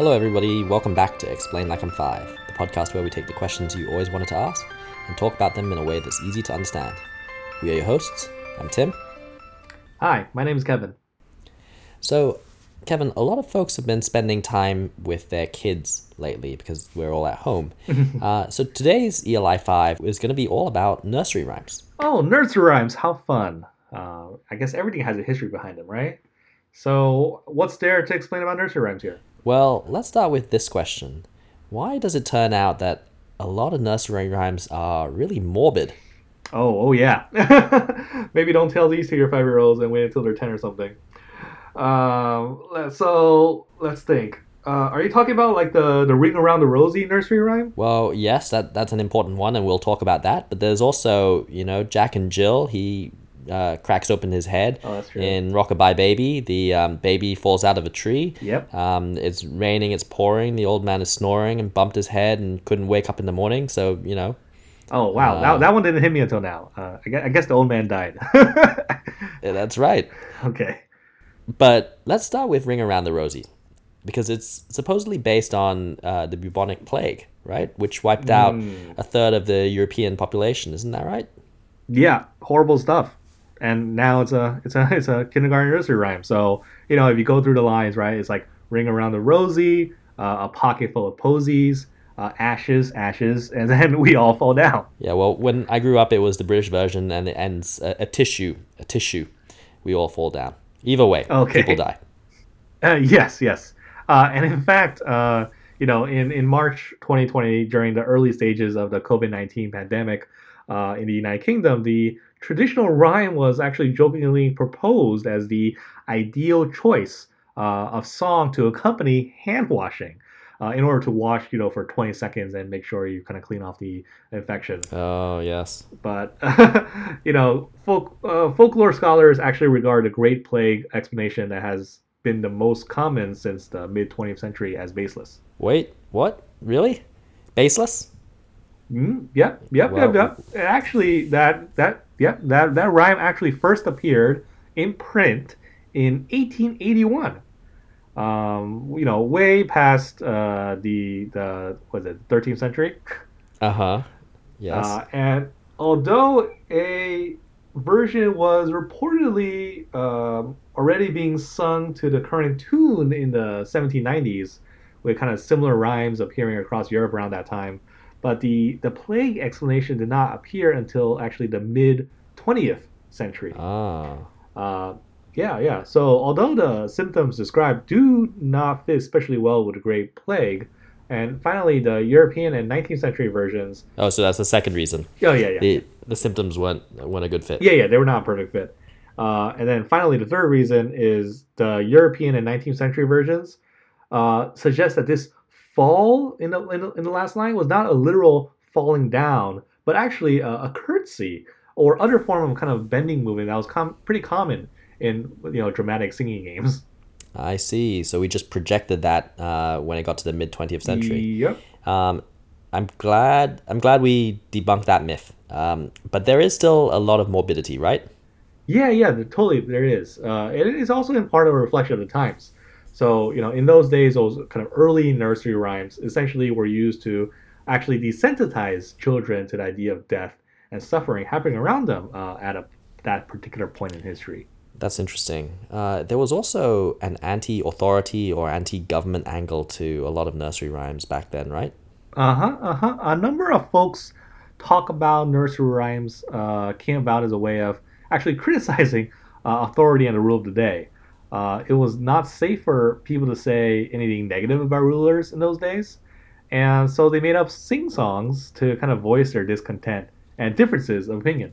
Hello, everybody. Welcome back to Explain Like I'm Five, the podcast where we take the questions you always wanted to ask and talk about them in a way that's easy to understand. We are your hosts. I'm Tim. Hi, my name is Kevin. So, Kevin, a lot of folks have been spending time with their kids lately because we're all at home. uh, so, today's ELI 5 is going to be all about nursery rhymes. Oh, nursery rhymes, how fun. Uh, I guess everything has a history behind them, right? So, what's there to explain about nursery rhymes here? Well, let's start with this question Why does it turn out that a lot of nursery rhymes are really morbid? Oh, oh yeah. Maybe don't tell these to your five year olds and wait until they're 10 or something. Um, so, let's think. Uh, are you talking about like the, the ring around the rosy nursery rhyme? Well, yes, that that's an important one, and we'll talk about that. But there's also, you know, Jack and Jill. He uh, cracks open his head Oh, that's true. in Rockabye Baby. The um, baby falls out of a tree. Yep. Um, it's raining. It's pouring. The old man is snoring and bumped his head and couldn't wake up in the morning. So you know, Oh, wow. Uh, that, that one didn't hit me until now. Uh, I, guess, I guess the old man died. yeah, that's right. okay. But let's start with Ring Around the Rosie, because it's supposedly based on uh, the bubonic plague, right? Which wiped out Mm. a third of the European population. Isn't that right? Yeah, horrible stuff. And now it's a it's a it's a kindergarten nursery rhyme. So you know if you go through the lines, right? It's like ring around the rosy, uh, a pocket full of posies, uh, ashes, ashes, and then we all fall down. Yeah, well, when I grew up, it was the British version, and it ends uh, a tissue, a tissue. We all fall down. Either way, Okay. people die. Uh, yes, yes. Uh, and in fact, uh, you know, in, in March 2020, during the early stages of the COVID 19 pandemic uh, in the United Kingdom, the traditional rhyme was actually jokingly proposed as the ideal choice uh, of song to accompany hand washing. Uh, in order to wash, you know, for 20 seconds and make sure you kind of clean off the infection Oh yes. but you know, folk, uh, folklore scholars actually regard the Great Plague explanation that has been the most common since the mid 20th century as baseless. Wait, what? Really? Baseless? Mm, yep, yep, yep, yep. And actually, that that yep that that rhyme actually first appeared in print in 1881. Um, you know, way past uh, the the was it 13th century. Uh huh. Yes. Uh, and although a version was reportedly um, already being sung to the current tune in the 1790s, with kind of similar rhymes appearing across Europe around that time, but the, the plague explanation did not appear until actually the mid 20th century. ah. Uh, yeah, yeah. So although the symptoms described do not fit especially well with the Great Plague, and finally the European and 19th century versions. Oh, so that's the second reason. Oh yeah, yeah. The the symptoms weren't weren't a good fit. Yeah, yeah, they were not a perfect fit. Uh, and then finally, the third reason is the European and 19th century versions uh, suggest that this fall in the, in the in the last line was not a literal falling down, but actually a, a curtsy or other form of kind of bending movement that was com- pretty common in you know dramatic singing games. I see. So we just projected that uh, when it got to the mid twentieth century. Yep. Um, I'm glad. I'm glad we debunked that myth. Um, but there is still a lot of morbidity, right? Yeah, yeah, totally. There is. Uh, it is also in part of a reflection of the times. So, you know, in those days, those kind of early nursery rhymes essentially were used to actually desensitize children to the idea of death and suffering happening around them uh, at a, that particular point in history. That's interesting. Uh, there was also an anti-authority or anti-government angle to a lot of nursery rhymes back then, right? Uh huh. Uh huh. A number of folks talk about nursery rhymes uh, came about as a way of actually criticizing uh, authority and the rule of the day. Uh, it was not safe for people to say anything negative about rulers in those days, and so they made up sing songs to kind of voice their discontent and differences of opinion.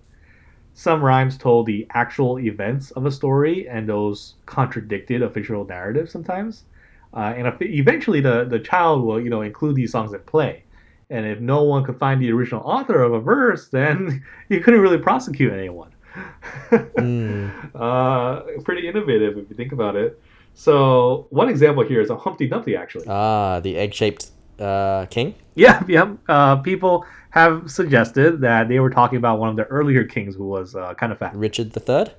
Some rhymes told the actual events of a story, and those contradicted official narratives sometimes. Uh, and eventually, the, the child will, you know, include these songs in play. And if no one could find the original author of a verse, then you couldn't really prosecute anyone. Mm. uh, pretty innovative if you think about it. So one example here is a Humpty Dumpty, actually. Ah, the egg-shaped uh, king. Yeah, yeah. Uh, people have suggested that they were talking about one of the earlier kings who was uh, kind of fat. Richard the Third.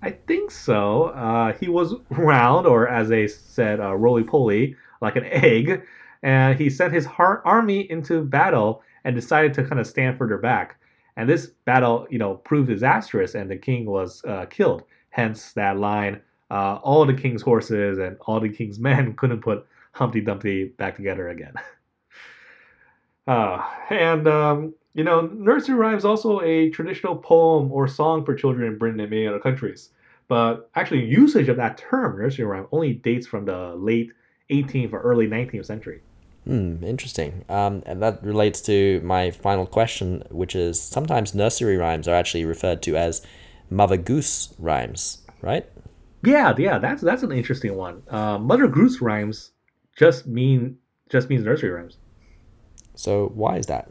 I think so. Uh, he was round, or as they said, uh, roly poly, like an egg, and he sent his har- army into battle and decided to kind of stand further back. And this battle, you know, proved disastrous, and the king was uh, killed. Hence that line: uh, "All the king's horses and all the king's men couldn't put Humpty Dumpty back together again." uh, and um, you know, nursery rhyme is also a traditional poem or song for children in Britain and many other countries. But actually, usage of that term, nursery rhyme, only dates from the late 18th or early 19th century. Hmm, interesting. Um, and that relates to my final question, which is sometimes nursery rhymes are actually referred to as Mother Goose rhymes, right? Yeah, yeah, that's that's an interesting one. Uh, Mother Goose rhymes just mean just means nursery rhymes. So why is that?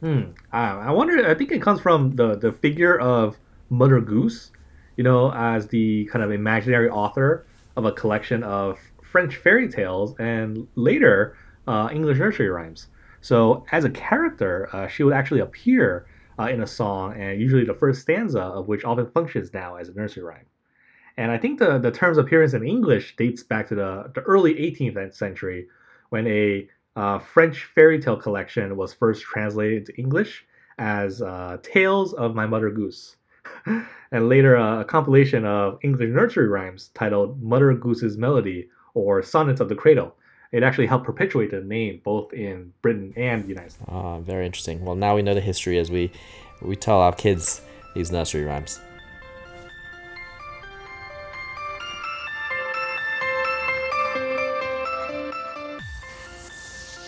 Hmm. I, I wonder. I think it comes from the the figure of Mother Goose, you know, as the kind of imaginary author of a collection of French fairy tales and later uh, English nursery rhymes. So as a character, uh, she would actually appear uh, in a song, and usually the first stanza of which often functions now as a nursery rhyme. And I think the, the term's appearance in English dates back to the, the early 18th century when a uh, French fairy tale collection was first translated into English as uh, Tales of My Mother Goose. and later uh, a compilation of English nursery rhymes titled Mother Goose's Melody or Sonnets of the Cradle. It actually helped perpetuate the name both in Britain and the United States. Ah, very interesting. Well, now we know the history as we we tell our kids these nursery rhymes.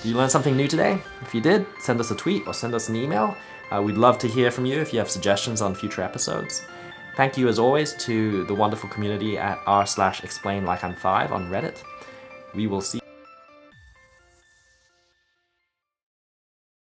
Did you learn something new today? If you did, send us a tweet or send us an email. Uh, we'd love to hear from you if you have suggestions on future episodes. Thank you, as always, to the wonderful community at r slash explain like I'm five on Reddit. We will see.